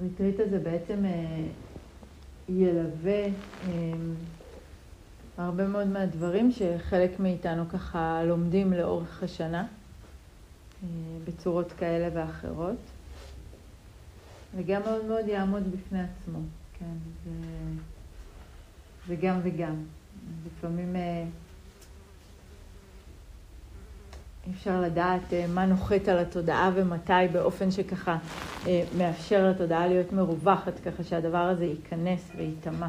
הריטריט הזה בעצם אה, ילווה אה, הרבה מאוד מהדברים שחלק מאיתנו ככה לומדים לאורך השנה אה, בצורות כאלה ואחרות. וגם מאוד מאוד יעמוד בפני עצמו, כן, זה, זה גם וגם. לפעמים אפשר לדעת אה, מה נוחת על התודעה ומתי באופן שככה אה, מאפשר לתודעה להיות מרווחת, ככה שהדבר הזה ייכנס וייטמע.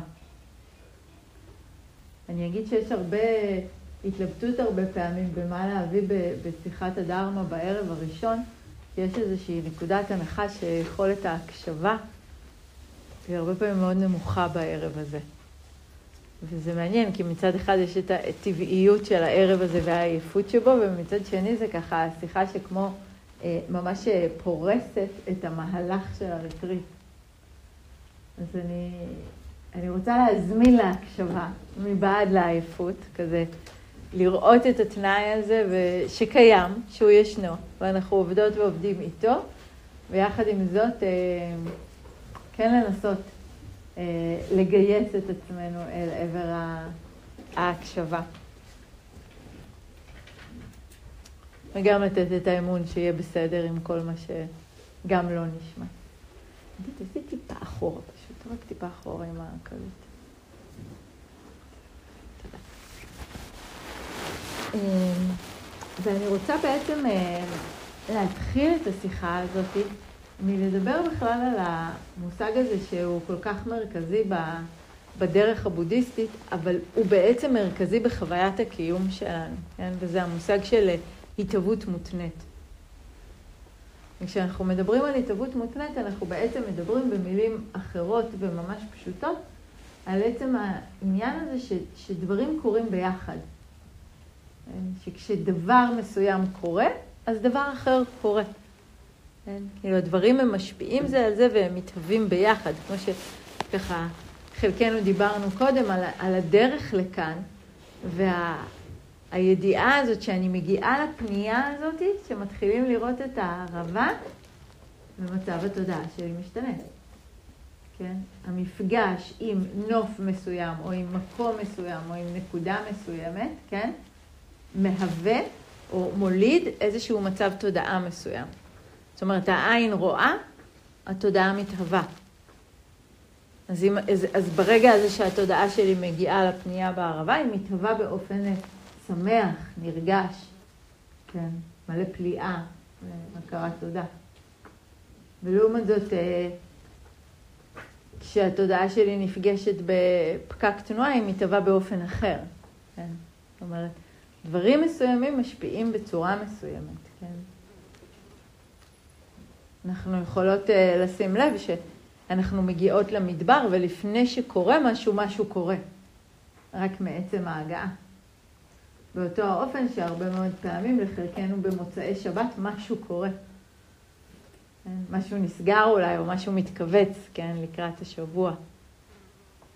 אני אגיד שיש הרבה התלבטות הרבה פעמים במה להביא בשיחת הדרמה בערב הראשון, כי יש איזושהי נקודת הנחה שיכולת ההקשבה היא הרבה פעמים מאוד נמוכה בערב הזה. וזה מעניין, כי מצד אחד יש את הטבעיות של הערב הזה והעייפות שבו, ומצד שני זה ככה שיחה שכמו אה, ממש אה, פורסת את המהלך של הריטריט. אז אני, אני רוצה להזמין להקשבה מבעד לעייפות, כזה לראות את התנאי הזה שקיים, שהוא ישנו, ואנחנו עובדות ועובדים איתו, ויחד עם זאת, אה, כן לנסות לגייס את עצמנו אל עבר ההקשבה. וגם לתת את האמון שיהיה בסדר עם כל מה שגם לא נשמע. תעשי טיפה אחורה פשוט, רק טיפה אחורה עם הקלות. אה, ואני רוצה בעצם אה, להתחיל את השיחה הזאת מלדבר בכלל על המושג הזה שהוא כל כך מרכזי בדרך הבודהיסטית, אבל הוא בעצם מרכזי בחוויית הקיום שלנו, כן? וזה המושג של התהוות מותנית. וכשאנחנו מדברים על התהוות מותנית, אנחנו בעצם מדברים במילים אחרות וממש פשוטות על עצם העניין הזה ש, שדברים קורים ביחד. כן? שכשדבר מסוים קורה, אז דבר אחר קורה. כן? כאילו הדברים הם משפיעים זה על זה והם מתהווים ביחד, כמו שככה חלקנו דיברנו קודם על, על הדרך לכאן, והידיעה וה, הזאת שאני מגיעה לפנייה הזאת, שמתחילים לראות את הערבה, ומצב התודעה שלי משתנה. כן? המפגש עם נוף מסוים, או עם מקום מסוים, או עם נקודה מסוימת, כן? מהווה או מוליד איזשהו מצב תודעה מסוים. זאת אומרת, העין רואה, התודעה מתהווה. אז, אם, אז, אז ברגע הזה שהתודעה שלי מגיעה לפנייה בערבה, היא מתהווה באופן שמח, נרגש, כן, מלא פליאה והכרת תודה. ולעומת זאת, אה, כשהתודעה שלי נפגשת בפקק תנועה, היא מתהווה באופן אחר. כן? זאת אומרת, דברים מסוימים משפיעים בצורה מסוימת, כן? אנחנו יכולות uh, לשים לב שאנחנו מגיעות למדבר ולפני שקורה משהו, משהו קורה. רק מעצם ההגעה. באותו האופן שהרבה מאוד פעמים לחלקנו במוצאי שבת משהו קורה. כן? משהו נסגר אולי או משהו מתכווץ, כן, לקראת השבוע.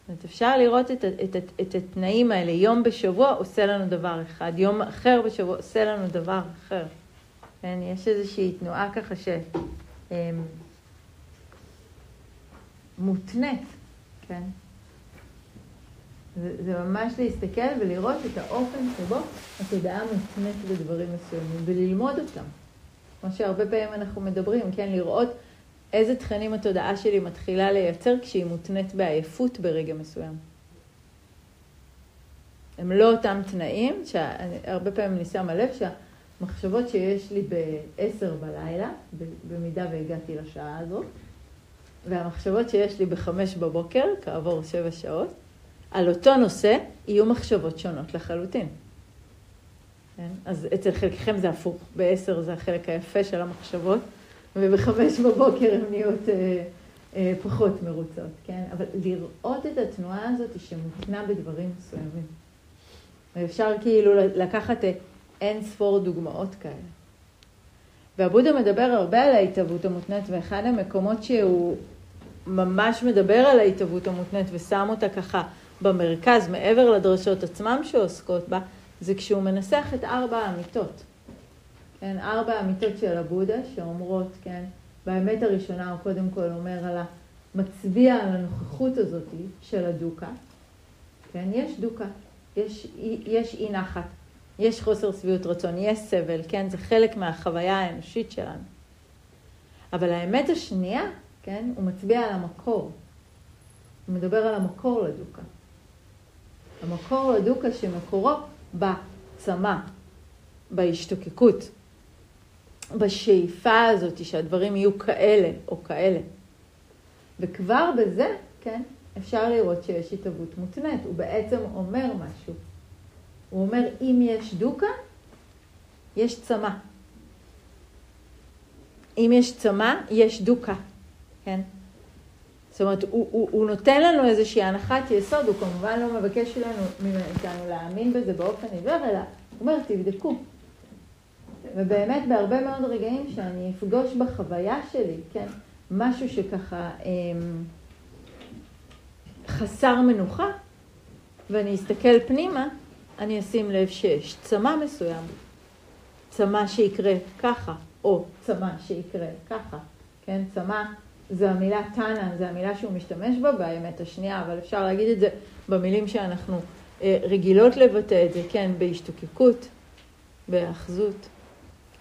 זאת אפשר לראות את, את, את, את התנאים האלה. יום בשבוע עושה לנו דבר אחד, יום אחר בשבוע עושה לנו דבר אחר. כן, יש איזושהי תנועה ככה ש... אמ, מותנית, כן? זה, זה ממש להסתכל ולראות את האופן שבו התודעה מותנית בדברים מסוימים וללמוד אותם. כמו שהרבה פעמים אנחנו מדברים, כן? לראות איזה תכנים התודעה שלי מתחילה לייצר כשהיא מותנית בעייפות ברגע מסוים. הם לא אותם תנאים, שהרבה פעמים אני שמה לב שה... מחשבות שיש לי ב-10 בלילה, במידה והגעתי לשעה הזאת, והמחשבות שיש לי ב-5 בבוקר, כעבור 7 שעות, על אותו נושא יהיו מחשבות שונות לחלוטין. כן? אז אצל חלקכם זה הפוך, ב-10 זה החלק היפה של המחשבות, וב-5 בבוקר הן נהיות אה, אה, פחות מרוצות, כן? אבל לראות את התנועה הזאת שמותנה בדברים מסוימים. ואפשר כאילו לקחת... אין ספור דוגמאות כאלה. והבודה מדבר הרבה על ההתהוות המותנית, ואחד המקומות שהוא ממש מדבר על ההתהוות המותנית ושם אותה ככה במרכז, מעבר לדרשות עצמם שעוסקות בה, זה כשהוא מנסח את ארבע האמיתות. כן, ארבע האמיתות של הבודה שאומרות, כן, באמת הראשונה הוא קודם כל אומר על המצביע על הנוכחות הזאת של הדוקה. כן, יש דוקה, יש, יש אי נחת, יש חוסר שביעות רצון, יש סבל, כן, זה חלק מהחוויה האנושית שלנו. אבל האמת השנייה, כן, הוא מצביע על המקור. הוא מדבר על המקור לדוקה. המקור לדוקה שמקורו בצמא, בהשתוקקות, בשאיפה הזאת שהדברים יהיו כאלה או כאלה. וכבר בזה, כן, אפשר לראות שיש התהוות מותנית. הוא בעצם אומר משהו. הוא אומר, אם יש דוקה, יש צמא. אם יש צמא, יש דוקה, כן? זאת אומרת, הוא, הוא, הוא נותן לנו איזושהי הנחת יסוד, הוא כמובן לא מבקש לנו, מאיתנו להאמין בזה באופן עיוור, אלא הוא אומר, תבדקו. ובאמת בהרבה מאוד רגעים שאני אפגוש בחוויה שלי, כן, משהו שככה אה, חסר מנוחה, ואני אסתכל פנימה, אני אשים לב שיש צמא מסוים, צמא שיקרה ככה, או צמא שיקרה ככה, כן, צמא זה המילה טאנה, זה המילה שהוא משתמש בה באמת השנייה, אבל אפשר להגיד את זה במילים שאנחנו אה, רגילות לבטא את זה, כן, בהשתוקקות, בהאחזות,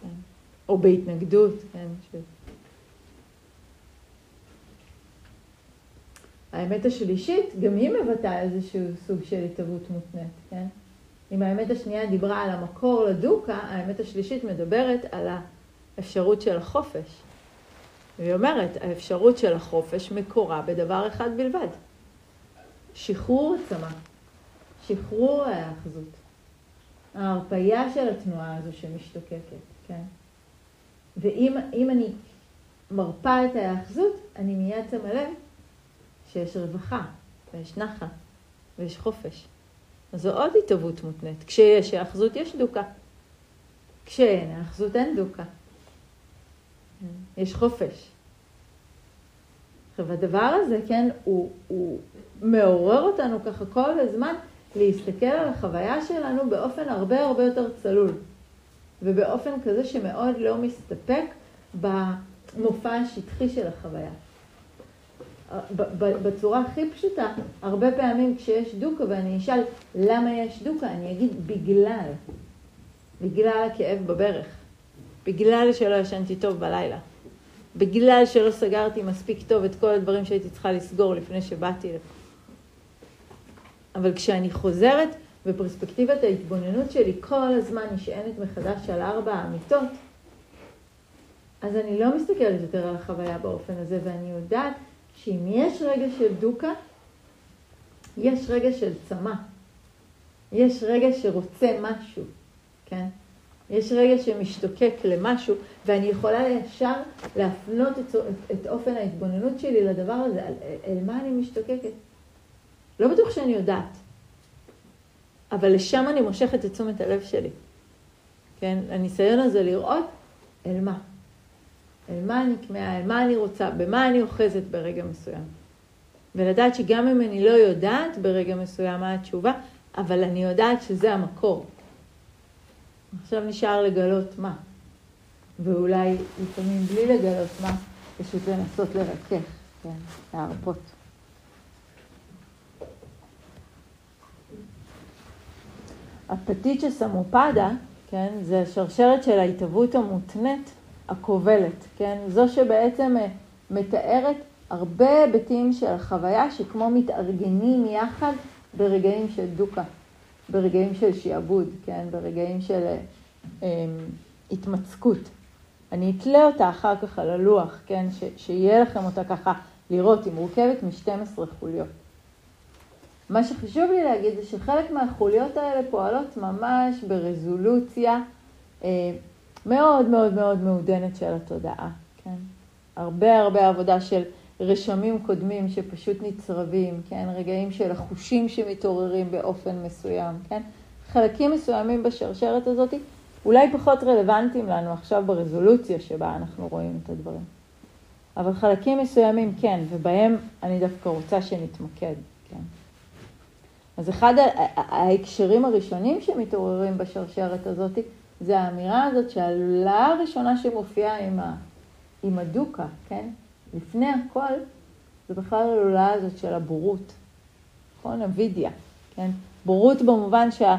כן, או בהתנגדות, כן. ש... האמת השלישית, גם היא מבטאה איזשהו סוג של התהוות מותנית, כן? אם האמת השנייה דיברה על המקור לדוקה, האמת השלישית מדברת על האפשרות של החופש. והיא אומרת, האפשרות של החופש מקורה בדבר אחד בלבד, שחרור הצמא, שחרור ההאחזות, ההרפייה של התנועה הזו שמשתוקקת, כן? ואם אני מרפה את ההאחזות, אני מיד שמה לב שיש רווחה, ויש נחת, ויש חופש. אז זו עוד התהוות מותנית. כשיש האחזות יש דוקה. כשאין האחזות אין דוקה. יש חופש. עכשיו הדבר הזה, כן, הוא, הוא מעורר אותנו ככה כל הזמן להסתכל על החוויה שלנו באופן הרבה הרבה יותר צלול. ובאופן כזה שמאוד לא מסתפק במופע השטחי של החוויה. בצורה הכי פשוטה, הרבה פעמים כשיש דוקה ואני אשאל למה יש דוקה, אני אגיד בגלל, בגלל הכאב בברך, בגלל שלא ישנתי טוב בלילה, בגלל שלא סגרתי מספיק טוב את כל הדברים שהייתי צריכה לסגור לפני שבאתי לפה. אבל כשאני חוזרת ופרספקטיבת ההתבוננות שלי כל הזמן נשענת מחדש על ארבע האמיתות, אז אני לא מסתכלת יותר על החוויה באופן הזה, ואני יודעת שאם יש רגע של דוקה, יש רגע של צמא. יש רגע שרוצה משהו, כן? יש רגע שמשתוקק למשהו, ואני יכולה ישר להפנות את, את, את אופן ההתבוננות שלי לדבר הזה, אל, אל מה אני משתוקקת. לא בטוח שאני יודעת, אבל לשם אני מושכת את תשומת הלב שלי. כן? הניסיון הזה לראות אל מה. אל מה אני כמהה, אל מה אני רוצה, במה אני אוחזת ברגע מסוים. ולדעת שגם אם אני לא יודעת ברגע מסוים מה התשובה, אבל אני יודעת שזה המקור. עכשיו נשאר לגלות מה. ואולי לפעמים בלי לגלות מה, פשוט לנסות לרכך, כן, להרפות. הפטיצ'ה סמופדה, כן, זה השרשרת של ההתהוות המותנית הכובלת, כן? זו שבעצם אה, מתארת הרבה היבטים של החוויה שכמו מתארגנים יחד ברגעים של דוקה, ברגעים של שיעבוד, כן? ברגעים של אה, אה, התמצקות. אני אתלה אותה אחר כך על הלוח, כן? ש, שיהיה לכם אותה ככה לראות, היא מורכבת מ-12 חוליות. מה שחשוב לי להגיד זה שחלק מהחוליות האלה פועלות ממש ברזולוציה אה, מאוד מאוד מאוד מעודנת של התודעה, כן? הרבה הרבה עבודה של רשמים קודמים שפשוט נצרבים, כן? רגעים של החושים שמתעוררים באופן מסוים, כן? חלקים מסוימים בשרשרת הזאת אולי פחות רלוונטיים לנו עכשיו ברזולוציה שבה אנחנו רואים את הדברים. אבל חלקים מסוימים כן, ובהם אני דווקא רוצה שנתמקד, כן? אז אחד ההקשרים הראשונים שמתעוררים בשרשרת הזאת זה האמירה הזאת שהעלולה הראשונה שמופיעה עם, ה, עם הדוקה, כן? לפני הכל, זה בכלל הלולה הזאת של הבורות, נכון? אבידיה, כן? בורות במובן שה,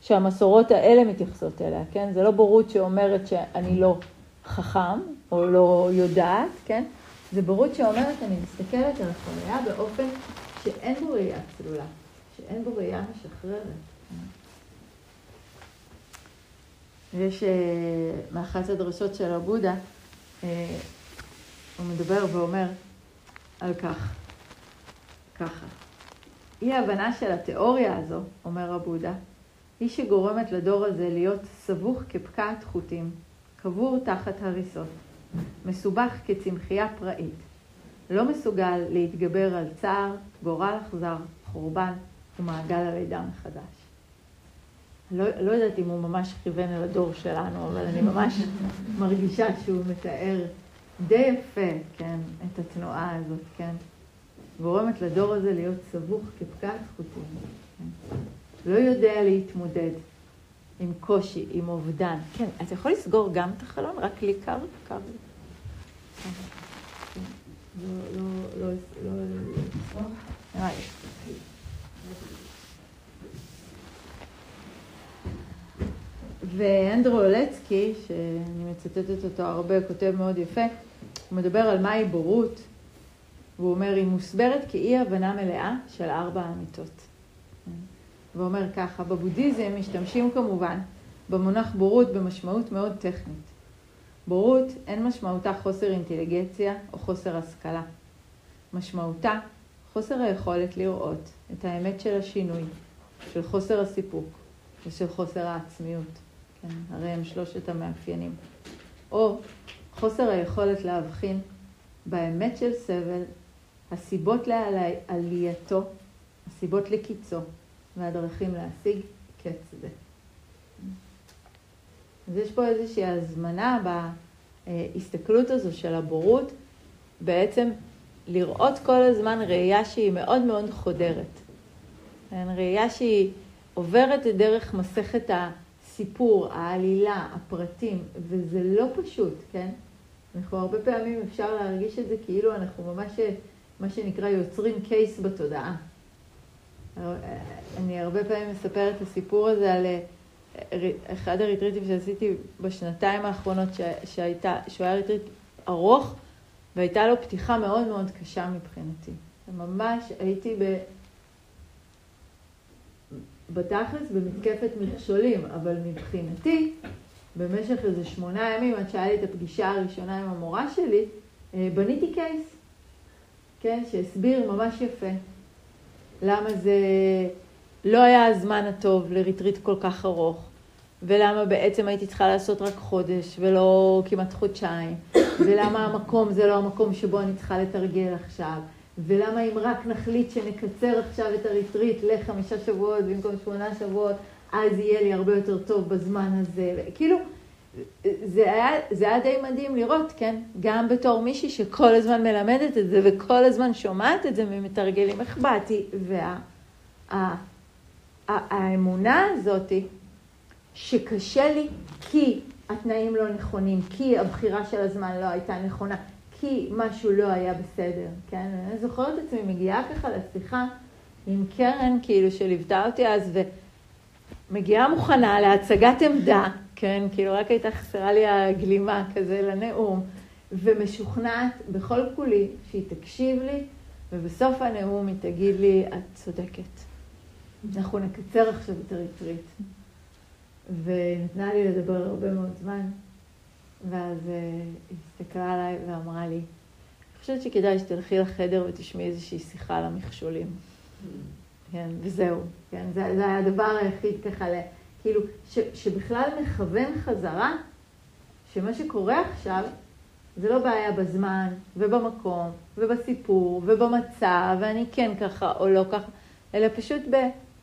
שהמסורות האלה מתייחסות אליה, כן? זה לא בורות שאומרת שאני לא חכם או לא יודעת, כן? זה בורות שאומרת, אני מסתכלת על החוויה באופן שאין בו ראייה צלולה, שאין בו ראייה משחררת. ויש מאחת הדרשות של הבודה, אה, הוא מדבר ואומר על כך, ככה. אי ההבנה של התיאוריה הזו, אומר הבודה, היא שגורמת לדור הזה להיות סבוך כפקעת חוטים, קבור תחת הריסות, מסובך כצמחייה פראית, לא מסוגל להתגבר על צער, גורל אכזר, חורבן ומעגל הלידה מחדש. לא, לא יודעת אם הוא ממש כיוון אל הדור שלנו, אבל אני ממש מרגישה שהוא מתאר די יפה, כן, את התנועה הזאת, כן. גורמת לדור הזה להיות סבוך כפקעת חוטים. כן? לא יודע להתמודד עם קושי, עם אובדן. כן, אתה יכול לסגור גם את החלון? רק לי קר? קר. לא, לא, לא, לא, לא, ואנדרו אולצקי, שאני מצטטת אותו הרבה, כותב מאוד יפה, הוא מדבר על מהי בורות, והוא אומר, היא מוסברת כאי הבנה מלאה של ארבע האמיתות. והוא אומר ככה, בבודהיזם משתמשים כמובן במונח בורות במשמעות מאוד טכנית. בורות אין משמעותה חוסר אינטליגנציה או חוסר השכלה. משמעותה חוסר היכולת לראות את האמת של השינוי, של חוסר הסיפוק ושל חוסר העצמיות. כן, הרי הם שלושת המאפיינים. או חוסר היכולת להבחין באמת של סבל, הסיבות לעלייתו, הסיבות לקיצו, והדרכים להשיג קץ זה. אז יש פה איזושהי הזמנה בהסתכלות הזו של הבורות, בעצם לראות כל הזמן ראייה שהיא מאוד מאוד חודרת. כן, ראייה שהיא עוברת דרך מסכת הסיפור, העלילה, הפרטים, וזה לא פשוט, כן? אנחנו הרבה פעמים אפשר להרגיש את זה כאילו אנחנו ממש, מה שנקרא, יוצרים קייס בתודעה. אני הרבה פעמים מספרת את הסיפור הזה על אה, אחד הריטריטים שעשיתי בשנתיים האחרונות, שהייתה, שהוא היה ריטריט ארוך, והייתה לו פתיחה מאוד מאוד קשה מבחינתי. ממש הייתי ב... בתכלס במתקפת מכשולים, אבל מבחינתי, במשך איזה שמונה ימים, עד שהיה לי את הפגישה הראשונה עם המורה שלי, אה, בניתי case, כן, שהסביר ממש יפה למה זה לא היה הזמן הטוב לריטריט כל כך ארוך, ולמה בעצם הייתי צריכה לעשות רק חודש ולא כמעט חודשיים, ולמה המקום זה לא המקום שבו אני צריכה לתרגל עכשיו, ולמה אם רק נחליט שנקצר עכשיו את הריטריט לחמישה שבועות במקום שמונה שבועות, אז יהיה לי הרבה יותר טוב בזמן הזה. כאילו, זה היה, זה היה די מדהים לראות, כן? גם בתור מישהי שכל הזמן מלמדת את זה וכל הזמן שומעת את זה ממתרגלים, באתי? והאמונה וה, הזאתי, שקשה לי כי התנאים לא נכונים, כי הבחירה של הזמן לא הייתה נכונה, כי משהו לא היה בסדר, כן? אני זוכרת את עצמי מגיעה ככה לשיחה עם קרן, כאילו, שליוותה אותי אז, ומגיעה מוכנה להצגת עמדה, כן? כאילו, רק הייתה חסרה לי הגלימה כזה לנאום, ומשוכנעת בכל כולי שהיא תקשיב לי, ובסוף הנאום היא תגיד לי, את צודקת. אנחנו נקצר עכשיו את הריטריט. ונתנה לי לדבר הרבה מאוד זמן. ואז uh, היא הסתכלה עליי ואמרה לי, אני חושבת שכדאי שתלכי לחדר ותשמעי איזושהי שיחה על המכשולים. כן, וזהו, כן, זה, זה היה הדבר היחיד ככה, כאילו, ש, שבכלל מכוון חזרה, שמה שקורה עכשיו, זה לא בעיה בזמן, ובמקום, ובסיפור, ובמצב, ואני כן ככה או לא ככה, אלא פשוט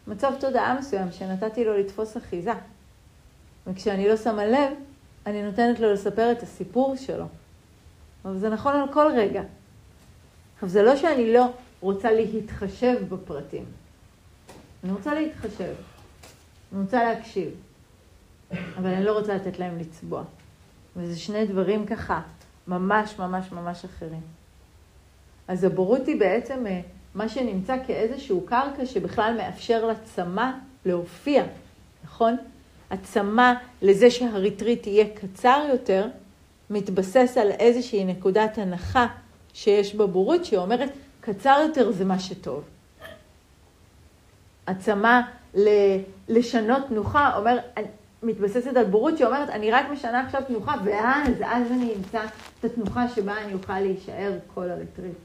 במצב תודעה מסוים שנתתי לו לתפוס אחיזה. וכשאני לא שמה לב, אני נותנת לו לספר את הסיפור שלו. אבל זה נכון על כל רגע. עכשיו, זה לא שאני לא רוצה להתחשב בפרטים. אני רוצה להתחשב. אני רוצה להקשיב. אבל אני לא רוצה לתת להם לצבוע. וזה שני דברים ככה ממש ממש ממש אחרים. אז הבורות היא בעצם אה, מה שנמצא כאיזשהו קרקע שבכלל מאפשר לצמא להופיע, נכון? הצמא לזה שהריטריט יהיה קצר יותר, מתבסס על איזושהי נקודת הנחה שיש בבורות, שאומרת, קצר יותר זה מה שטוב. הצמא לשנות תנוחה, אומר, מתבססת על בורות שאומרת, אני רק משנה עכשיו תנוחה, ואז, אז אני אמצא את התנוחה שבה אני אוכל להישאר כל הריטריט.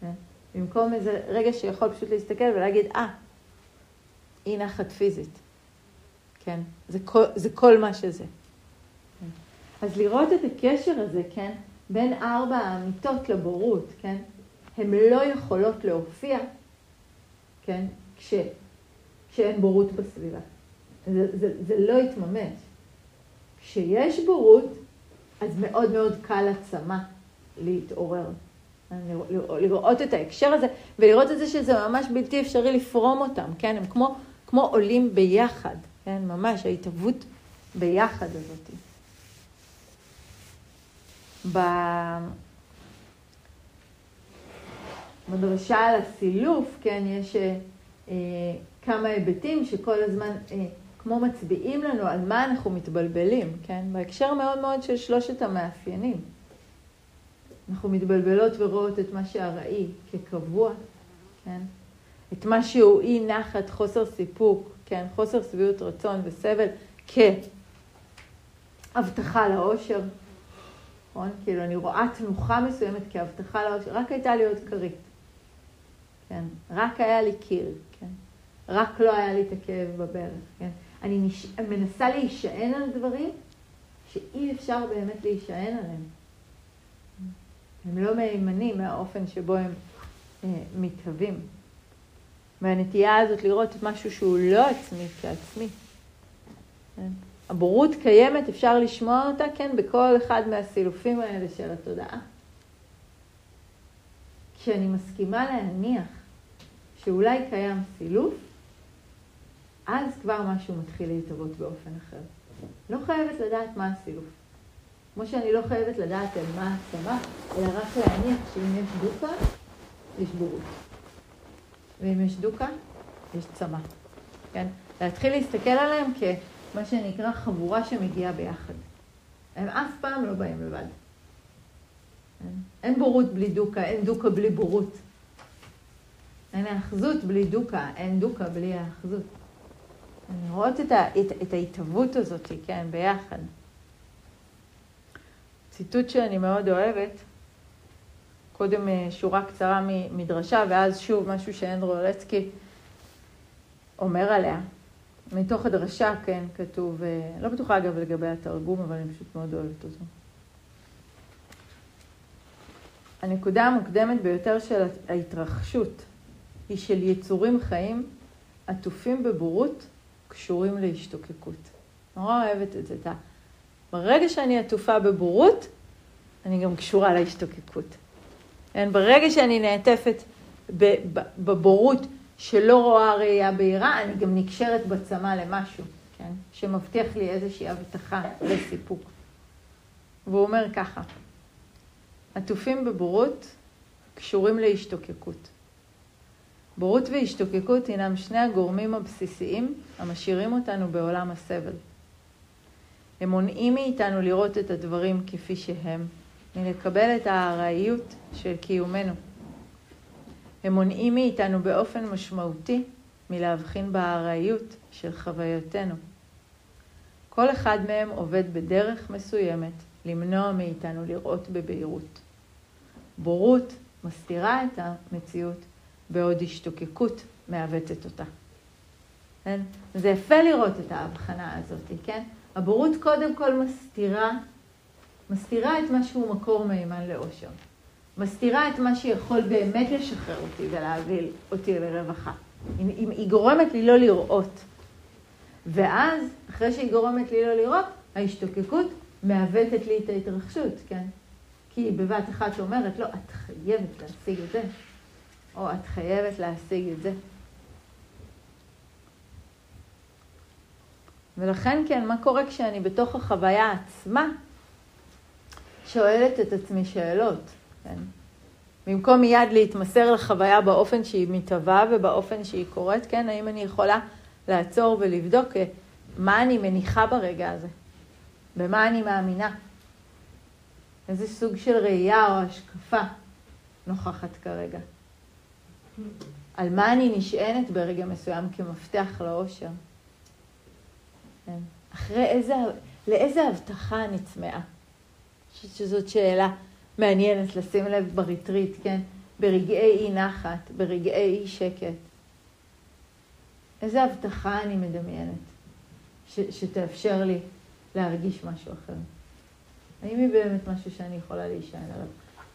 כן? במקום איזה רגע שיכול פשוט להסתכל ולהגיד, אה, ah, אי נחת פיזית. כן? זה כל, זה כל מה שזה. כן? אז לראות את הקשר הזה, כן? בין ארבע האמיתות לבורות, כן? הן לא יכולות להופיע, כן? כש, כשאין בורות בסביבה. זה, זה, זה לא יתממש. כשיש בורות, אז מאוד מאוד קל לצמא להתעורר. לראות את ההקשר הזה, ולראות את זה שזה ממש בלתי אפשרי לפרום אותם, כן? הם כמו, כמו עולים ביחד, כן? ממש ההתהוות ביחד הזאת. בדרשה על הסילוף, כן, יש אה, כמה היבטים שכל הזמן אה, כמו מצביעים לנו על מה אנחנו מתבלבלים, כן? בהקשר מאוד מאוד של שלושת המאפיינים. אנחנו מתבלבלות ורואות את מה שהארעי כקבוע, כן? את מה שהוא אי נחת, חוסר סיפוק, כן? חוסר שביעות רצון וסבל כהבטחה לאושר, נכון? כאילו אני רואה תנוחה מסוימת כהבטחה לאושר, רק הייתה לי עוד כרית, כן? רק היה לי קיר, כן? רק לא היה לי את הכאב בברך, כן? אני נש... מנסה להישען על דברים שאי אפשר באמת להישען עליהם. הם לא מהימנים מהאופן שבו הם אה, מתהווים. והנטייה הזאת לראות משהו שהוא לא עצמי כעצמי. כן? הבורות קיימת, אפשר לשמוע אותה, כן, בכל אחד מהסילופים האלה של התודעה. כשאני מסכימה להניח שאולי קיים סילוף, אז כבר משהו מתחיל להתהוות באופן אחר. לא חייבת לדעת מה הסילוף. כמו שאני לא חייבת לדעת על מה ההצהרה, אלא רק להניח שאם יש דוקה, יש בורות. ואם יש דוקה, יש צמא. כן? להתחיל להסתכל עליהם כמה שנקרא חבורה שמגיעה ביחד. הם אף פעם לא באים לבד. כן? אין בורות בלי דוקה, אין דוקה בלי בורות. אין האחזות בלי דוקה, אין דוקה בלי האחזות. לראות את, ה, את, את ההתהוות הזאת, כן, ביחד. ציטוט שאני מאוד אוהבת, קודם אה, שורה קצרה ממדרשה, ואז שוב משהו שאנדרו אולצקי אומר עליה. מתוך הדרשה, כן, כתוב, אה, לא בטוחה אגב לגבי התרגום, אבל אני פשוט מאוד אוהבת אותו. הנקודה המוקדמת ביותר של ההתרחשות היא של יצורים חיים עטופים בבורות קשורים להשתוקקות. נורא אוהבת את זה. ברגע שאני עטופה בבורות, אני גם קשורה להשתוקקות. כן? ברגע שאני נעטפת בבורות שלא רואה ראייה בהירה, אני גם נקשרת בצמא למשהו, כן? שמבטיח לי איזושהי הבטחה לסיפוק. והוא אומר ככה, עטופים בבורות קשורים להשתוקקות. בורות והשתוקקות הינם שני הגורמים הבסיסיים המשאירים אותנו בעולם הסבל. הם מונעים מאיתנו לראות את הדברים כפי שהם, מלקבל את הארעיות של קיומנו. הם מונעים מאיתנו באופן משמעותי מלהבחין בארעיות של חוויותינו. כל אחד מהם עובד בדרך מסוימת למנוע מאיתנו לראות בבהירות. בורות מסתירה את המציאות בעוד השתוקקות מעוותת אותה. כן? זה יפה לראות את ההבחנה הזאת, כן? הבורות קודם כל מסתירה, מסתירה את מה שהוא מקור מימן לאושר. מסתירה את מה שיכול באמת לשחרר אותי ולהביא אותי לרווחה. אם, אם היא גורמת לי לא לראות. ואז, אחרי שהיא גורמת לי לא לראות, ההשתוקקות מעוותת לי את ההתרחשות, כן? כי היא בבת אחת אומרת, לא, את חייבת להשיג את זה. או את חייבת להשיג את זה. ולכן כן, מה קורה כשאני בתוך החוויה עצמה, שואלת את עצמי שאלות, כן? במקום מיד להתמסר לחוויה באופן שהיא מתהווה ובאופן שהיא קורית, כן? האם אני יכולה לעצור ולבדוק אה, מה אני מניחה ברגע הזה? במה אני מאמינה? איזה סוג של ראייה או השקפה נוכחת כרגע? על מה אני נשענת ברגע מסוים כמפתח לאושר? כן. אחרי איזה, לאיזה הבטחה אני צמאה? חושבת שזאת שאלה מעניינת לשים לב בריטריט, כן? ברגעי אי נחת, ברגעי אי שקט. איזה הבטחה אני מדמיינת ש, שתאפשר לי להרגיש משהו אחר? האם היא באמת משהו שאני יכולה להישען עליו?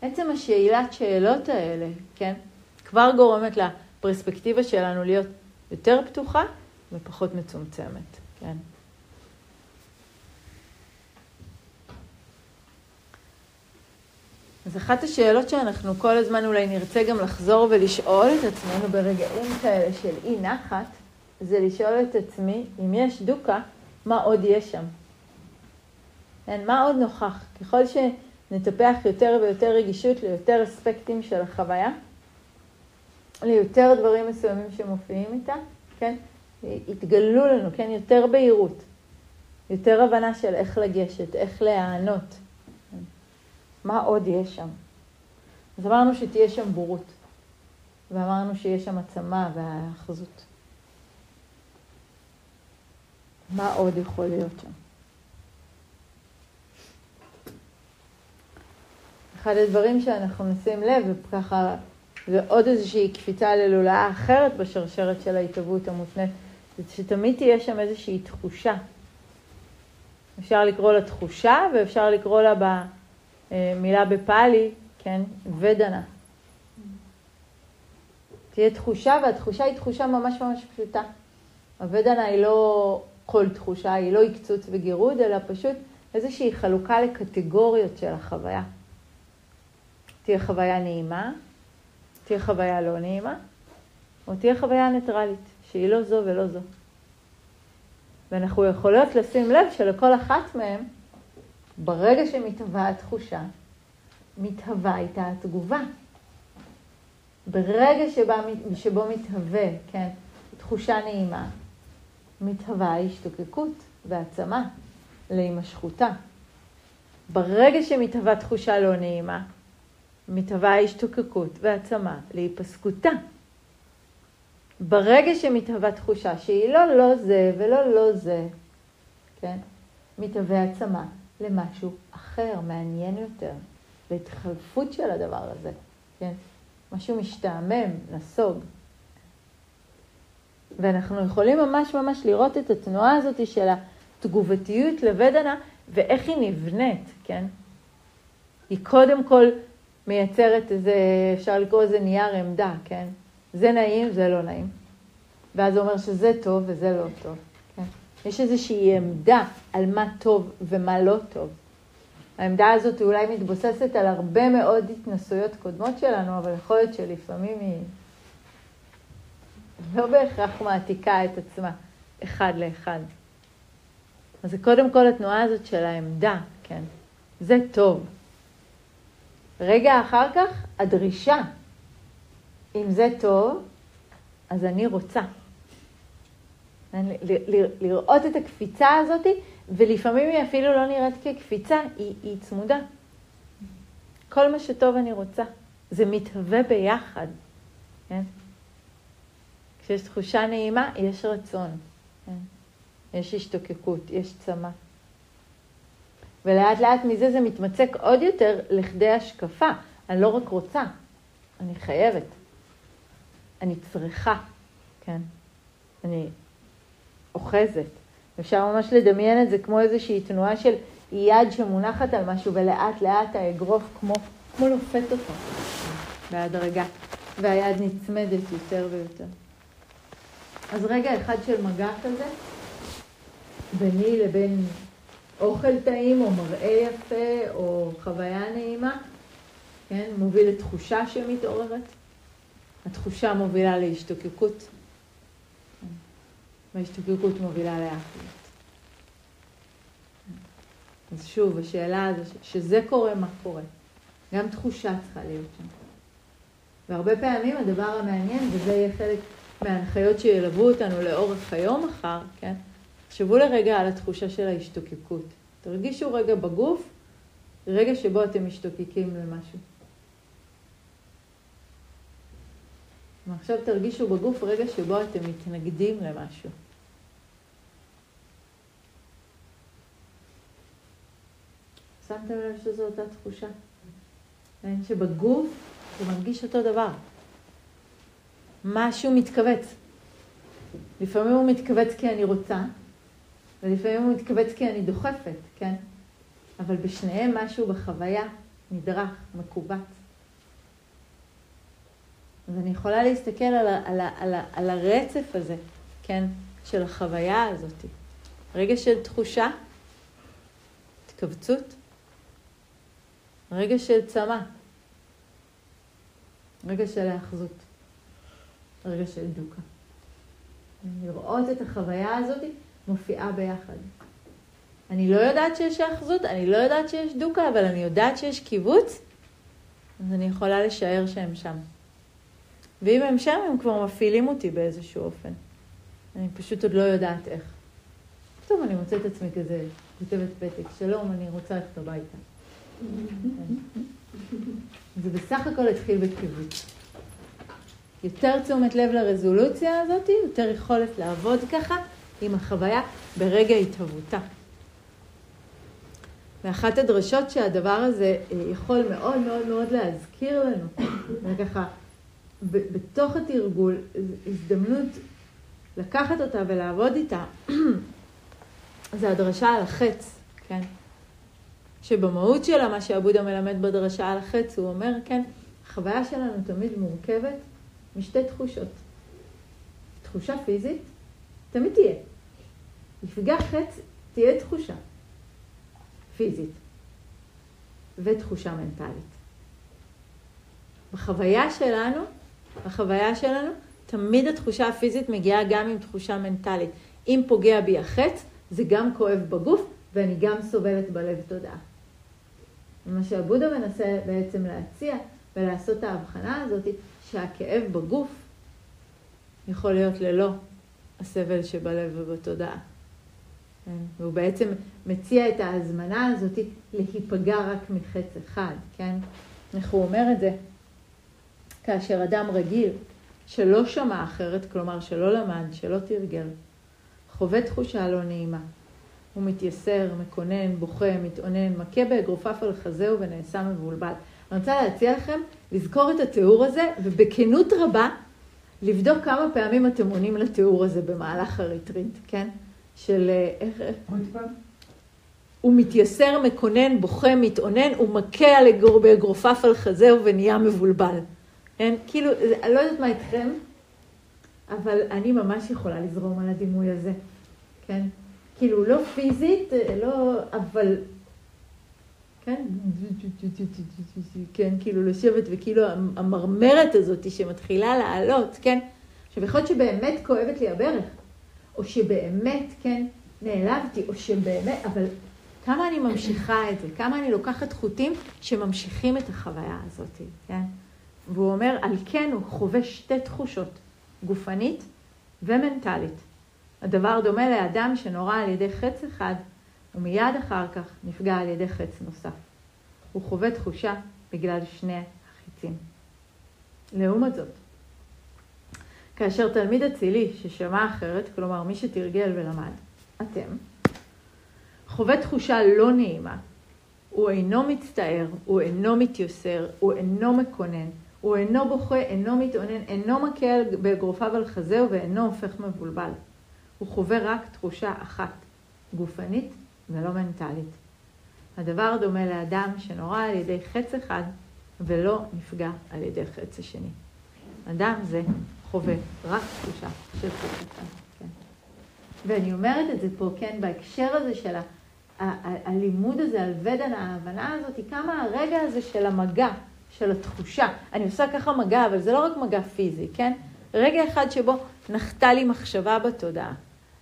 עצם השאלת שאלות האלה, כן, כבר גורמת לפרספקטיבה שלנו להיות יותר פתוחה ופחות מצומצמת, כן. אז אחת השאלות שאנחנו כל הזמן אולי נרצה גם לחזור ולשאול את עצמנו ברגעים כאלה של אי נחת, זה לשאול את עצמי, אם יש דוקה, מה עוד יש שם? כן, מה עוד נוכח? ככל שנטפח יותר ויותר רגישות ליותר אספקטים של החוויה, ליותר דברים מסוימים שמופיעים איתה, כן, יתגלו לנו, כן, יותר בהירות, יותר הבנה של איך לגשת, איך להיענות. מה עוד יש שם? אז אמרנו שתהיה שם בורות, ואמרנו שיש שם עצמה והאחזות. מה עוד יכול להיות שם? אחד הדברים שאנחנו נשים לב, וככה, זה עוד איזושהי קפיצה ללולאה אחרת בשרשרת של ההתהוות המותנית, זה שתמיד תהיה שם איזושהי תחושה. אפשר לקרוא לה תחושה, ואפשר לקרוא לה במילה בפאלי, כן, ודנה. תהיה תחושה, והתחושה היא תחושה ממש ממש פשוטה. הוודנה היא לא כל תחושה, היא לא עקצוץ וגירוד, אלא פשוט איזושהי חלוקה לקטגוריות של החוויה. תהיה חוויה נעימה, תהיה חוויה לא נעימה, או תהיה חוויה ניטרלית, שהיא לא זו ולא זו. ואנחנו יכולות לשים לב שלכל אחת מהן, ברגע שמתהווה התחושה, מתהווה איתה התגובה. ברגע שבה, שבו מתהווה, כן, תחושה נעימה, מתהווה השתוקקות והעצמה להימשכותה. ברגע שמתהווה תחושה לא נעימה, מתהווה השתוקקות והעצמה להיפסקותה. ברגע שמתהווה תחושה שהיא לא לא זה ולא לא זה, כן? מתהווה עצמה למשהו אחר, מעניין יותר, להתחלפות של הדבר הזה, כן? משהו משתעמם, נסוג. ואנחנו יכולים ממש ממש לראות את התנועה הזאת של התגובתיות לוודנה ואיך היא נבנית, כן? היא קודם כל מייצרת איזה, אפשר לקרוא לזה נייר עמדה, כן? זה נעים, זה לא נעים. ואז זה אומר שזה טוב וזה לא טוב? יש איזושהי עמדה על מה טוב ומה לא טוב. העמדה הזאת אולי מתבוססת על הרבה מאוד התנסויות קודמות שלנו, אבל יכול להיות שלפעמים היא לא בהכרח מעתיקה את עצמה אחד לאחד. אז זה קודם כל התנועה הזאת של העמדה, כן? זה טוב. רגע אחר כך, הדרישה. אם זה טוב, אז אני רוצה. לראות את הקפיצה הזאת, ולפעמים היא אפילו לא נראית כקפיצה, היא, היא צמודה. כל מה שטוב אני רוצה. זה מתהווה ביחד, כן? כשיש תחושה נעימה, יש רצון. כן? יש השתוקקות, יש צמא. ולאט לאט מזה זה מתמצק עוד יותר לכדי השקפה. אני לא רק רוצה, אני חייבת. אני צריכה, כן? אני אוחזת. אפשר ממש לדמיין את זה כמו איזושהי תנועה של יד שמונחת על משהו, ולאט לאט האגרוף כמו, כמו לופת אותו בהדרגה, והיד נצמדת יותר ויותר. אז רגע אחד של מגע כזה, ביני לבין אוכל טעים או מראה יפה או חוויה נעימה, כן, מוביל לתחושה שמתעוררת. התחושה מובילה להשתוקקות, וההשתוקקות מובילה לאחריות. אז שוב, השאלה הזו, שזה קורה, מה קורה? גם תחושה צריכה להיות שם. והרבה פעמים הדבר המעניין, וזה יהיה חלק מההנחיות שילוו אותנו לאורך היום מחר, כן? תחשבו לרגע על התחושה של ההשתוקקות. תרגישו רגע בגוף, רגע שבו אתם משתוקקים למשהו. ועכשיו תרגישו בגוף רגע שבו אתם מתנגדים למשהו. שמתם לב שזו אותה תחושה? כן? שבגוף זה מרגיש אותו דבר. משהו מתכווץ. לפעמים הוא מתכווץ כי אני רוצה, ולפעמים הוא מתכווץ כי אני דוחפת, כן? אבל בשניהם משהו בחוויה נדרך, מקובץ. אז אני יכולה להסתכל על, ה, על, ה, על, ה, על הרצף הזה, כן, של החוויה הזאת. רגע של תחושה, התכווצות, רגע של צמא, רגע של היאחזות, רגע של דוקה. לראות את החוויה הזאת מופיעה ביחד. אני לא יודעת שיש היאחזות, אני לא יודעת שיש דוקה, אבל אני יודעת שיש קיבוץ, אז אני יכולה לשער שהם שם. ואם הם שם, הם כבר מפעילים אותי באיזשהו אופן. אני פשוט עוד לא יודעת איך. פתאום אני מוצאת עצמי כזה, כותבת פתק, שלום, אני רוצה ללכת הביתה. זה בסך הכל התחיל בקיבוץ. יותר תשומת לב לרזולוציה הזאת, יותר יכולת לעבוד ככה עם החוויה ברגע התהוותה. ואחת הדרשות שהדבר הזה אה, יכול מאוד מאוד מאוד להזכיר לנו, וככה בתוך התרגול, הזדמנות לקחת אותה ולעבוד איתה, זה הדרשה על החץ, כן? שבמהות שלה, מה שעבודה מלמד בדרשה על החץ, הוא אומר, כן, החוויה שלנו תמיד מורכבת משתי תחושות. תחושה פיזית, תמיד תהיה. יפגע חץ, תהיה תחושה פיזית ותחושה מנטלית. בחוויה שלנו, בחוויה שלנו, תמיד התחושה הפיזית מגיעה גם עם תחושה מנטלית. אם פוגע בי החץ, זה גם כואב בגוף, ואני גם סובלת בלב תודעה. מה שעבודה מנסה בעצם להציע ולעשות את ההבחנה הזאת, שהכאב בגוף יכול להיות ללא הסבל שבלב ובתודעה. כן? והוא בעצם מציע את ההזמנה הזאת להיפגע רק מחץ אחד, כן? איך הוא אומר את זה? כאשר אדם רגיל שלא שמע אחרת, כלומר שלא למד, שלא תרגל, חווה תחושה לא נעימה. הוא מתייסר, מקונן, בוכה, מתאונן, מכה באגרופף על חזהו ונעשה מבולבל. אני רוצה להציע לכם לזכור את התיאור הזה, ובכנות רבה לבדוק כמה פעמים אתם עונים לתיאור הזה במהלך הריטריט, כן? של אה, איך... הוא מתייסר, מקונן, בוכה, מתאונן, הוא מכה על באגרופף על חזהו ונהיה מבולבל. כן? כאילו, אני לא יודעת מה איתכם, אבל אני ממש יכולה לזרום על הדימוי הזה, כן? כאילו, לא פיזית, לא, אבל, כן? כן, כאילו לשבת וכאילו המרמרת הזאת שמתחילה לעלות, כן? עכשיו, יכול להיות שבאמת כואבת לי הברך, או שבאמת, כן, נעלבתי, או שבאמת, אבל כמה אני ממשיכה את זה, כמה אני לוקחת חוטים שממשיכים את החוויה הזאת, כן? והוא אומר, על כן הוא חווה שתי תחושות, גופנית ומנטלית. הדבר דומה לאדם שנורה על ידי חץ אחד, ומיד אחר כך נפגע על ידי חץ נוסף. הוא חווה תחושה בגלל שני החיצים. לעומת זאת, כאשר תלמיד אצילי ששמע אחרת, כלומר מי שתרגל ולמד, אתם, חווה תחושה לא נעימה, הוא אינו מצטער, הוא אינו מתיוסר, הוא אינו מקונן, הוא אינו בוכה, אינו מתאונן, אינו מכה באגרופיו על חזהו ואינו הופך מבולבל. הוא חווה רק תחושה אחת, גופנית ולא מנטלית. הדבר דומה לאדם שנורה על ידי חץ אחד ולא נפגע על ידי חץ השני. אדם זה חווה רק תחושה של חץ אחד. כן. ואני אומרת את זה פה, כן, בהקשר הזה של הלימוד הזה על ודן ההבנה הזאת, כמה הרגע הזה של המגע, של התחושה. אני עושה ככה מגע, אבל זה לא רק מגע פיזי, כן? רגע אחד שבו נחתה לי מחשבה בתודעה.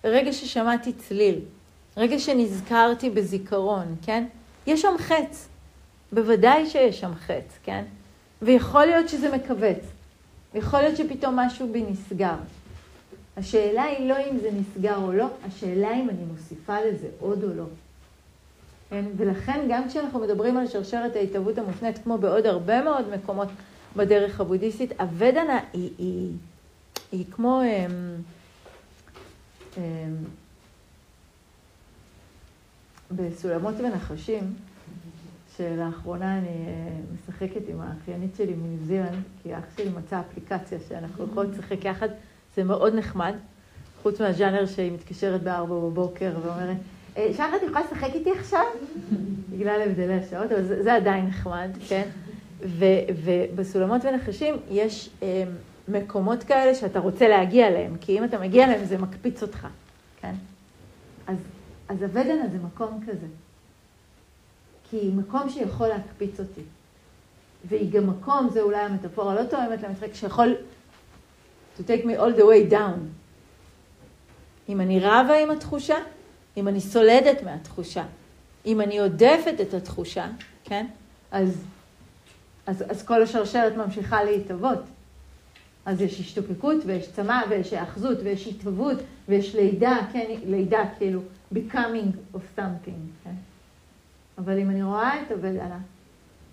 רגע ששמעתי צליל, רגע שנזכרתי בזיכרון, כן? יש שם חץ. בוודאי שיש שם חץ, כן? ויכול להיות שזה מכווץ. יכול להיות שפתאום משהו בי נסגר. השאלה היא לא אם זה נסגר או לא, השאלה אם אני מוסיפה לזה עוד או לא. כן? ולכן גם כשאנחנו מדברים על שרשרת ההתהוות המופנית, כמו בעוד הרבה מאוד מקומות בדרך הבודהיסטית, הוודנה היא, היא, היא כמו... הם, אמ, הם, אמ, בסולמות ונחשים, שלאחרונה אני אה, משחקת עם האחיינית שלי מניו זילנד, כי אח שלי מצא אפליקציה שאנחנו יכולים לשחק יחד, זה מאוד נחמד, חוץ מהז'אנר שהיא מתקשרת בארבע בבוקר ואומרת, שחר, את יכולה לשחק איתי עכשיו? בגלל הבדלי השעות, אבל זה, זה עדיין נחמד, כן? ו, ובסולמות ונחשים יש אה, מקומות כאלה שאתה רוצה להגיע אליהם, כי אם אתה מגיע אליהם זה מקפיץ אותך, כן? אז, אז הוודנה זה מקום כזה. כי מקום שיכול להקפיץ אותי. והיא גם מקום, זה אולי המטאפורה לא תואמת למשחק, שיכול to take me all the way down. אם אני רבה עם התחושה, אם אני סולדת מהתחושה, אם אני עודפת את התחושה, כן? אז, אז, אז כל השרשרת ממשיכה להתהוות. אז יש השתוקקות ויש צמא ויש היאחזות ויש התהוות ויש לידה, כן, לידה כאילו, becoming of something, כן? אבל אם אני רואה את הוודלה,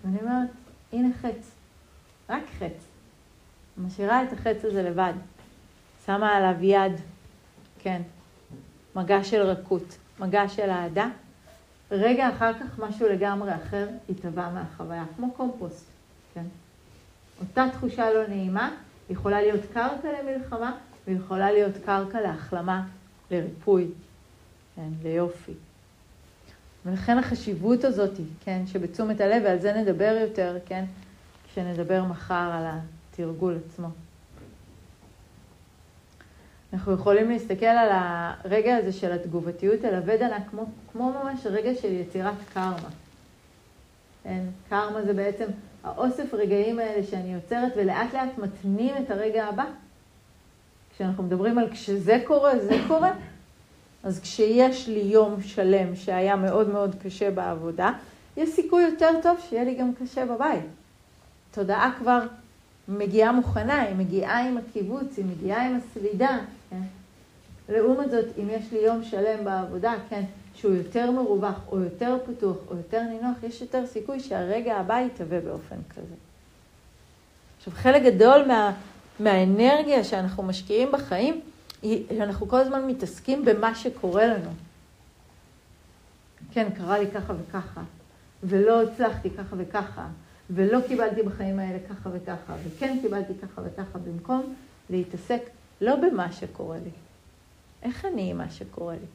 ואני אומרת, הנה חץ, רק חץ. משאירה את החץ הזה לבד, שמה עליו יד, כן, מגע של רכות, מגע של אהדה. רגע אחר כך משהו לגמרי אחר יתבע מהחוויה, כמו קומפוסט, כן? אותה תחושה לא נעימה יכולה להיות קרקע למלחמה ויכולה להיות קרקע להחלמה, לריפוי, כן, ליופי. ולכן החשיבות הזאת, כן, שבתשומת הלב, ועל זה נדבר יותר, כן, כשנדבר מחר על התרגול עצמו. אנחנו יכולים להסתכל על הרגע הזה של התגובתיות אל הוודנה כמו, כמו ממש רגע של יצירת קרמה. כן? קרמה זה בעצם האוסף רגעים האלה שאני יוצרת ולאט לאט מתנים את הרגע הבא. כשאנחנו מדברים על כשזה קורה, זה קורה, אז כשיש לי יום שלם שהיה מאוד מאוד קשה בעבודה, יש סיכוי יותר טוב שיהיה לי גם קשה בבית. תודעה כבר מגיעה מוכנה, היא מגיעה עם הקיבוץ, היא מגיעה עם הסלידה? לעומת זאת, אם יש לי יום שלם בעבודה, כן, שהוא יותר מרווח, או יותר פתוח, או יותר נינוח, יש יותר סיכוי שהרגע הבא יתהווה באופן כזה. עכשיו, חלק גדול מה, מהאנרגיה שאנחנו משקיעים בחיים, היא שאנחנו כל הזמן מתעסקים במה שקורה לנו. כן, קרה לי ככה וככה, ולא הצלחתי ככה וככה, ולא קיבלתי בחיים האלה ככה וככה, וכן קיבלתי ככה וככה, במקום להתעסק לא במה שקורה לי. איך אני עם מה שקורה לי?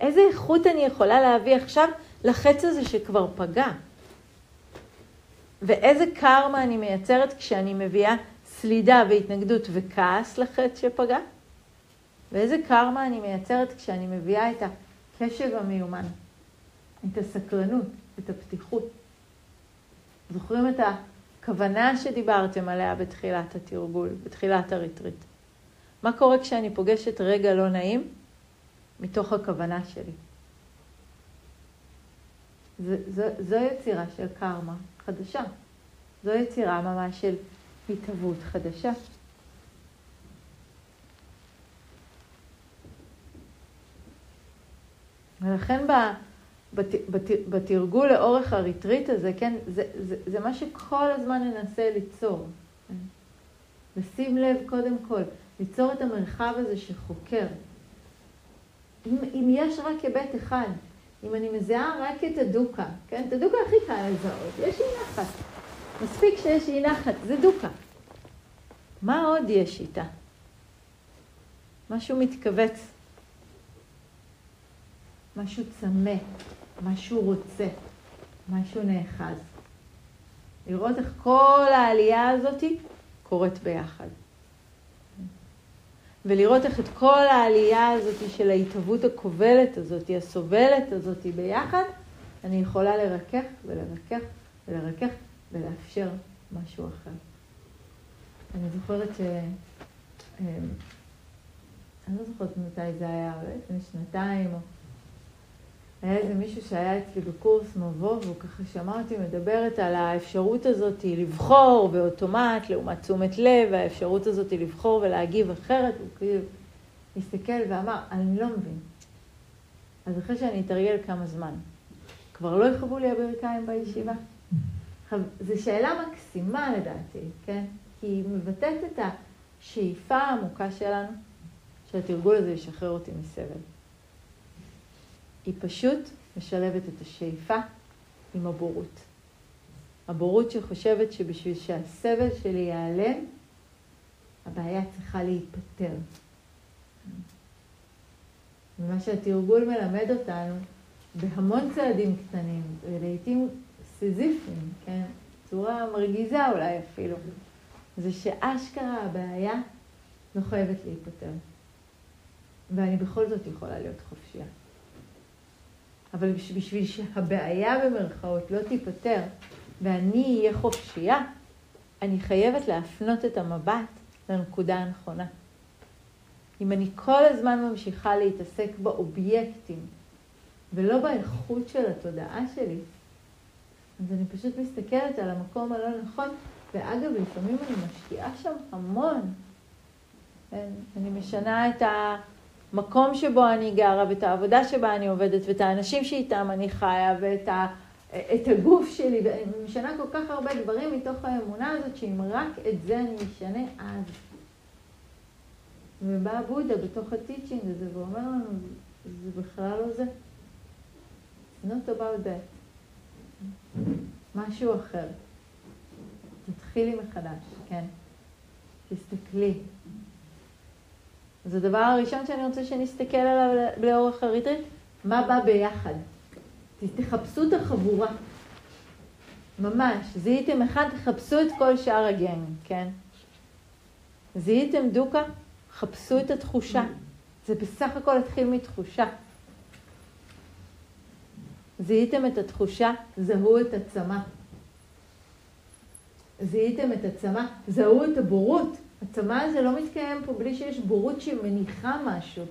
איזה איכות אני יכולה להביא עכשיו לחץ הזה שכבר פגע? ואיזה קרמה אני מייצרת כשאני מביאה סלידה והתנגדות וכעס לחץ שפגע? ואיזה קרמה אני מייצרת כשאני מביאה את הקשב המיומן, את הסקרנות, את הפתיחות. זוכרים את הכוונה שדיברתם עליה בתחילת התרגול, בתחילת הריטריט? מה קורה כשאני פוגשת רגע לא נעים מתוך הכוונה שלי? זו, יצירה של קרמה חדשה. זו יצירה ממש של התהוות חדשה. ולכן בת, בת, בתרגול לאורך הריטריט הזה, כן, זה, זה, זה מה שכל הזמן ננסה ליצור. לשים לב קודם כל, ליצור את המרחב הזה שחוקר. אם, אם יש רק היבט אחד, אם אני מזהה רק את הדוקה, כן, את הדוקה הכי קל לזהות, יש אי נחת. מספיק שיש אי נחת, זה דוקה. מה עוד יש איתה? משהו מתכווץ משהו צמא, משהו רוצה, משהו נאחז. לראות איך כל העלייה הזאת קורית ביחד. ולראות איך את כל העלייה הזאת של ההתהוות הכובלת הזאת, הסובלת הזאת ביחד, אני יכולה לרכך ולרכך ולרכך ולאפשר משהו אחר. אני זוכרת ש... אמ, אני לא זוכרת מתי זה היה, לפני שנתיים או... היה איזה מישהו שהיה אצלי בקורס מבוא, והוא ככה שמע אותי מדברת על האפשרות הזאת לבחור באוטומט לעומת תשומת לב, והאפשרות הזאת לבחור ולהגיב אחרת, הוא כאילו הסתכל ואמר, אני לא מבין. אז אחרי שאני אתרגל כמה זמן, כבר לא יכבו לי הברכיים בישיבה? זו שאלה מקסימה לדעתי, כן? כי היא מבטאת את השאיפה העמוקה שלנו, שהתרגול הזה ישחרר אותי מסבל. היא פשוט משלבת את השאיפה עם הבורות. הבורות שחושבת שבשביל שהסבל שלי ייעלם, הבעיה צריכה להיפתר. ומה שהתרגול מלמד אותנו, בהמון צעדים קטנים, ולעיתים סיזיפיים, כן? צורה מרגיזה אולי אפילו, זה שאשכרה הבעיה לא חייבת להיפתר. ואני בכל זאת יכולה להיות חופשייה. אבל בשביל שהבעיה במרכאות לא תיפתר ואני אהיה חופשייה, אני חייבת להפנות את המבט לנקודה הנכונה. אם אני כל הזמן ממשיכה להתעסק באובייקטים ולא באיכות של התודעה שלי, אז אני פשוט מסתכלת על המקום הלא נכון, ואגב, לפעמים אני משקיעה שם המון. כן? אני משנה את המקום שבו אני גרה, ואת העבודה שבה אני עובדת, ואת האנשים שאיתם אני חיה, ואת ה... את הגוף שלי, ואני משנה כל כך הרבה דברים מתוך האמונה הזאת, שאם רק את זה אני אשנה, אז... ובא בודה בתוך הטיצ'ינג הזה ואומר לנו, זה בכלל לא זה. not about that. משהו אחר. תתחילי מחדש, כן. תסתכלי. אז הדבר הראשון שאני רוצה שנסתכל עליו לאורך הריטריט, מה בא ביחד. תחפשו את החבורה. ממש. זיהיתם אחד, תחפשו את כל שאר הגן, כן? זיהיתם דוקה? חפשו את התחושה. זה בסך הכל התחיל מתחושה. זיהיתם את התחושה, זהו את הצמא. זיהיתם את הצמא, זהו את הבורות. הצמא הזה לא מתקיים פה בלי שיש בורות שמניחה משהו.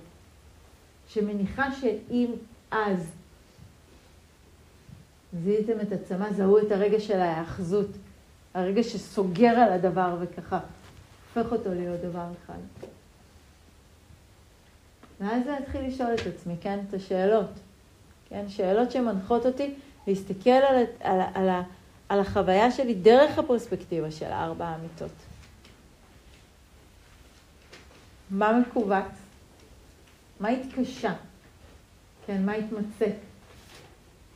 שמניחה שאם אז. זיהיתם את הצמא, זהו את הרגע של ההאחזות. הרגע שסוגר על הדבר וככה הופך אותו להיות דבר אחד. ואז להתחיל לשאול את עצמי, כן, את השאלות. כן, שאלות שמנחות אותי להסתכל על, על, על, על החוויה שלי דרך הפרספקטיבה של ארבע האמיתות. מה מכווץ? מה התקשה? כן, מה התמצא?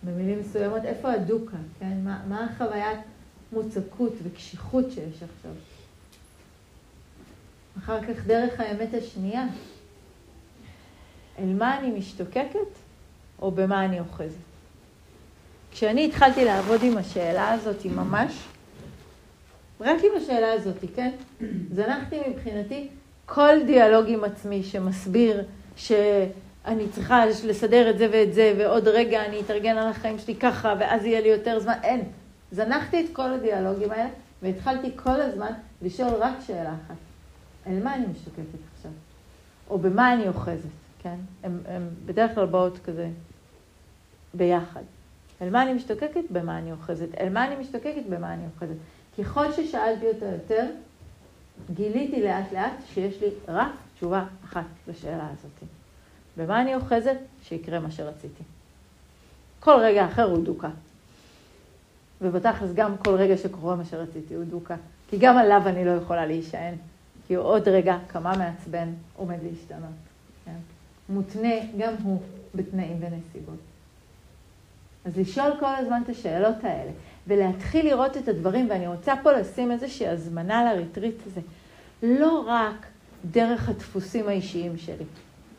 במילים מסוימות, איפה הדוקה? כן, מה, מה החוויית מוצקות וקשיחות שיש עכשיו? אחר כך דרך האמת השנייה, אל מה אני משתוקקת או במה אני אוחזת. כשאני התחלתי לעבוד עם השאלה הזאת ממש, רק עם השאלה הזאת, כן? זנחתי מבחינתי כל דיאלוג עם עצמי שמסביר שאני צריכה לסדר את זה ואת זה, ועוד רגע אני אתארגן על החיים שלי ככה, ואז יהיה לי יותר זמן. אין. זנחתי את כל הדיאלוגים האלה, והתחלתי כל הזמן לשאול רק שאלה אחת. על מה אני משתוקקת עכשיו? או במה אני אוחזת? כן? הן בדרך כלל באות כזה ביחד. אל מה אני משתוקקת? במה אני אוחזת. אל מה אני משתוקקת? במה אני אוחזת. ככל ששאלתי אותה יותר, גיליתי לאט לאט שיש לי רק תשובה אחת לשאלה הזאת. במה אני אוחזת? שיקרה מה שרציתי. כל רגע אחר הוא דוקה. ובתכלס גם כל רגע שקורה מה שרציתי הוא דוקה. כי גם עליו אני לא יכולה להישען. כי עוד רגע כמה מעצבן עומד להשתנות. כן? מותנה גם הוא בתנאים ונסיבות. אז לשאול כל הזמן את השאלות האלה, ולהתחיל לראות את הדברים, ואני רוצה פה לשים איזושהי הזמנה לריטריט הזה. לא רק דרך הדפוסים האישיים שלי.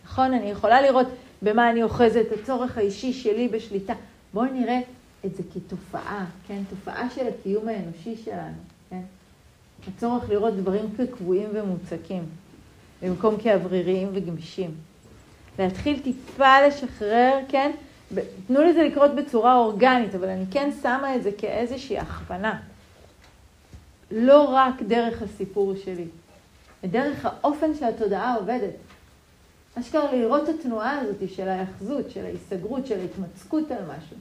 נכון? אני יכולה לראות במה אני אוחזת, הצורך האישי שלי בשליטה. בואו נראה את זה כתופעה, כן? תופעה של הקיום האנושי שלנו, כן? הצורך לראות דברים כקבועים ומוצקים, במקום כאווריריים וגמישים. להתחיל טיפה לשחרר, כן? תנו לזה לקרות בצורה אורגנית, אבל אני כן שמה את זה כאיזושהי הכוונה. לא רק דרך הסיפור שלי, דרך האופן שהתודעה עובדת. אשכרה לראות את התנועה הזאת של ההאחזות, של ההיסגרות, של ההתמצקות על משהו.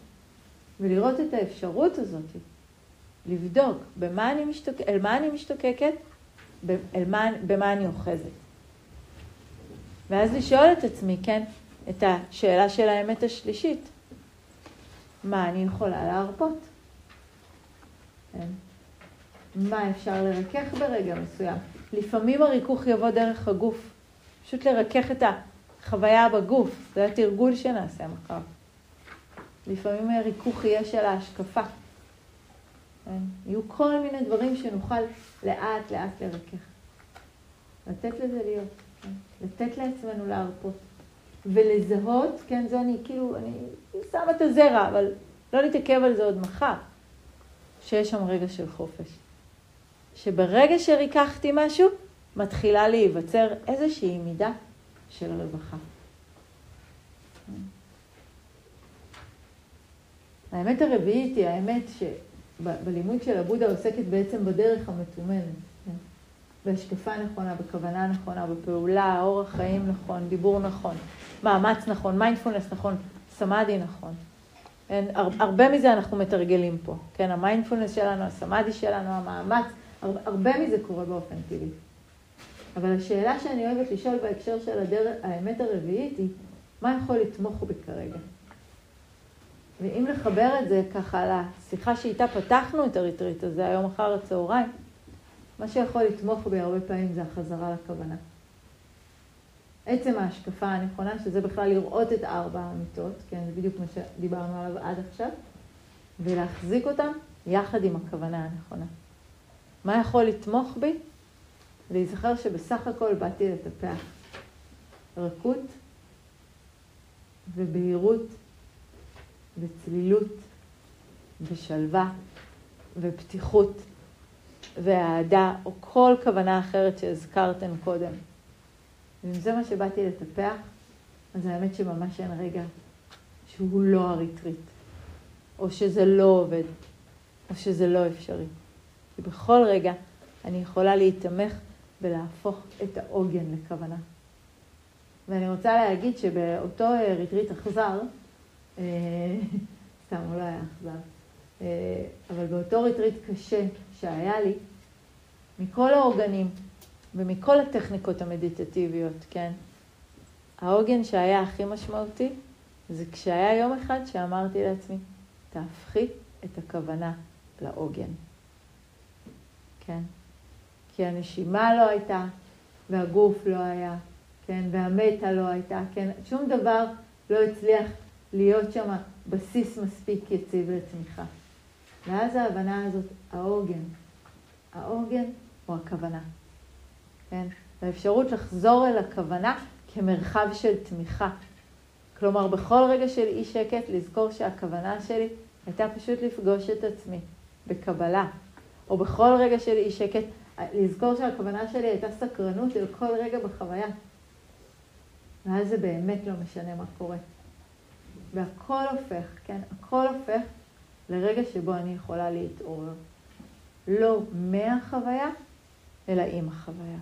ולראות את האפשרות הזאת, לבדוק במה אני משתוק... אל מה אני משתוקקת, אל מה... במה אני אוחזת. ואז לשאול את עצמי, כן, את השאלה של האמת השלישית. מה אני יכולה להרפות? כן. מה אפשר לרכך ברגע מסוים? לפעמים הריכוך יבוא דרך הגוף. פשוט לרכך את החוויה בגוף, זה התרגול שנעשה מחר. לפעמים הריכוך יהיה של ההשקפה. כן? יהיו כל מיני דברים שנוכל לאט לאט לרכך. לתת לזה להיות, כן? לתת לעצמנו להרפות. ולזהות, כן, זה אני כאילו, אני שמה את הזרע, אבל לא נתעכב על זה עוד מחר, שיש שם רגע של חופש. שברגע שריככתי משהו, מתחילה להיווצר איזושהי מידה של רווחה. האמת הרביעית היא האמת שבלימוד של הבודהה עוסקת בעצם בדרך המתומנת. כן? בהשקפה נכונה, בכוונה נכונה, בפעולה, אורח חיים נכון, דיבור נכון, מאמץ נכון, מיינדפולנס נכון, סמאדהי נכון. אין, הרבה מזה אנחנו מתרגלים פה, כן, המיינדפולנס שלנו, הסמאדהי שלנו, המאמץ, הרבה, הרבה מזה קורה באופן טבעי. אבל השאלה שאני אוהבת לשאול בהקשר של הדרך, האמת הרביעית היא, מה יכול לתמוך בי כרגע? ואם לחבר את זה ככה לשיחה שאיתה פתחנו את הריטריט הזה היום אחר הצהריים, מה שיכול לתמוך בי הרבה פעמים זה החזרה לכוונה. עצם ההשקפה הנכונה, שזה בכלל לראות את ארבע האמיתות, כן, זה בדיוק מה שדיברנו עליו עד עכשיו, ולהחזיק אותם יחד עם הכוונה הנכונה. מה יכול לתמוך בי? להיזכר שבסך הכל באתי לטפח רכות ובהירות וצלילות ושלווה ופתיחות ואהדה או כל כוונה אחרת שהזכרתם קודם. ואם זה מה שבאתי לטפח, אז האמת שממש אין רגע שהוא לא הריטריט, או שזה לא עובד, או שזה לא אפשרי. כי בכל רגע אני יכולה להיתמך ולהפוך את העוגן לכוונה. ואני רוצה להגיד שבאותו ריטריט אכזר, אה, סתם, הוא לא היה אכזר, אה, אבל באותו ריטריט קשה שהיה לי, מכל העוגנים ומכל הטכניקות המדיטטיביות, כן, העוגן שהיה הכי משמעותי זה כשהיה יום אחד שאמרתי לעצמי, תהפכי את הכוונה לעוגן. כן? כי הנשימה לא הייתה, והגוף לא היה, כן? והמטה לא הייתה, כן? שום דבר לא הצליח להיות שם בסיס מספיק יציב לצמיחה. ואז ההבנה הזאת, העוגן, העוגן הוא הכוונה, כן? האפשרות לחזור אל הכוונה כמרחב של תמיכה. כלומר, בכל רגע של אי שקט, לזכור שהכוונה שלי הייתה פשוט לפגוש את עצמי בקבלה, או בכל רגע של אי שקט, לזכור שהכוונה שלי הייתה סקרנות אל כל רגע בחוויה. ואז זה באמת לא משנה מה קורה. והכל הופך, כן? הכל הופך לרגע שבו אני יכולה להתעורר. לא מהחוויה, אלא עם החוויה.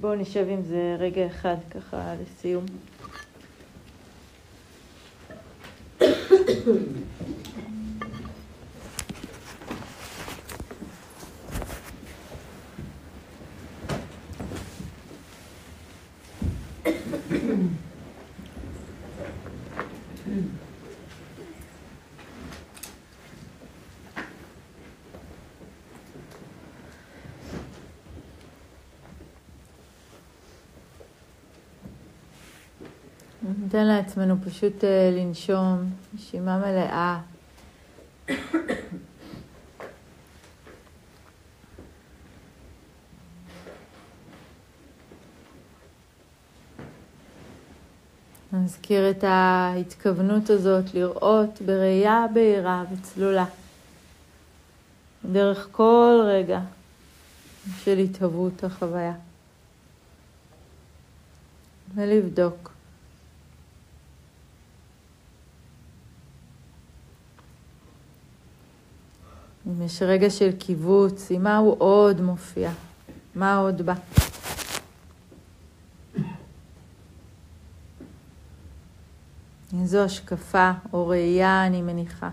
בואו נשב עם זה רגע אחד ככה לסיום. ניתן לעצמנו פשוט אה, לנשום, נשימה מלאה. נזכיר את ההתכוונות הזאת לראות בראייה בהירה וצלולה, דרך כל רגע של התהוות החוויה, ולבדוק. אם יש רגע של קיבוץ, עם מה הוא עוד מופיע? מה עוד בא? איזו השקפה או ראייה אני מניחה.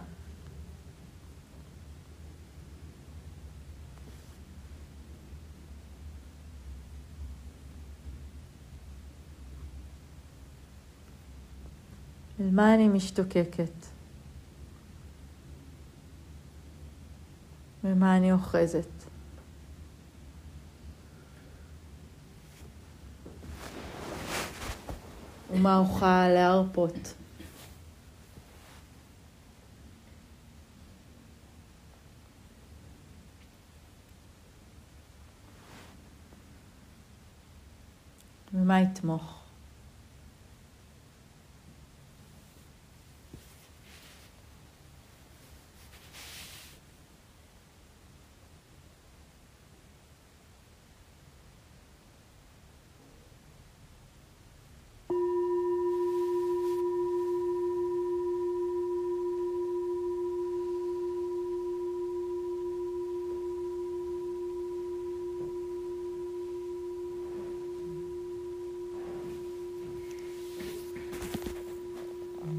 אל מה אני משתוקקת? ומה אני אוחזת? ומה אוכל להרפות? ומה יתמוך?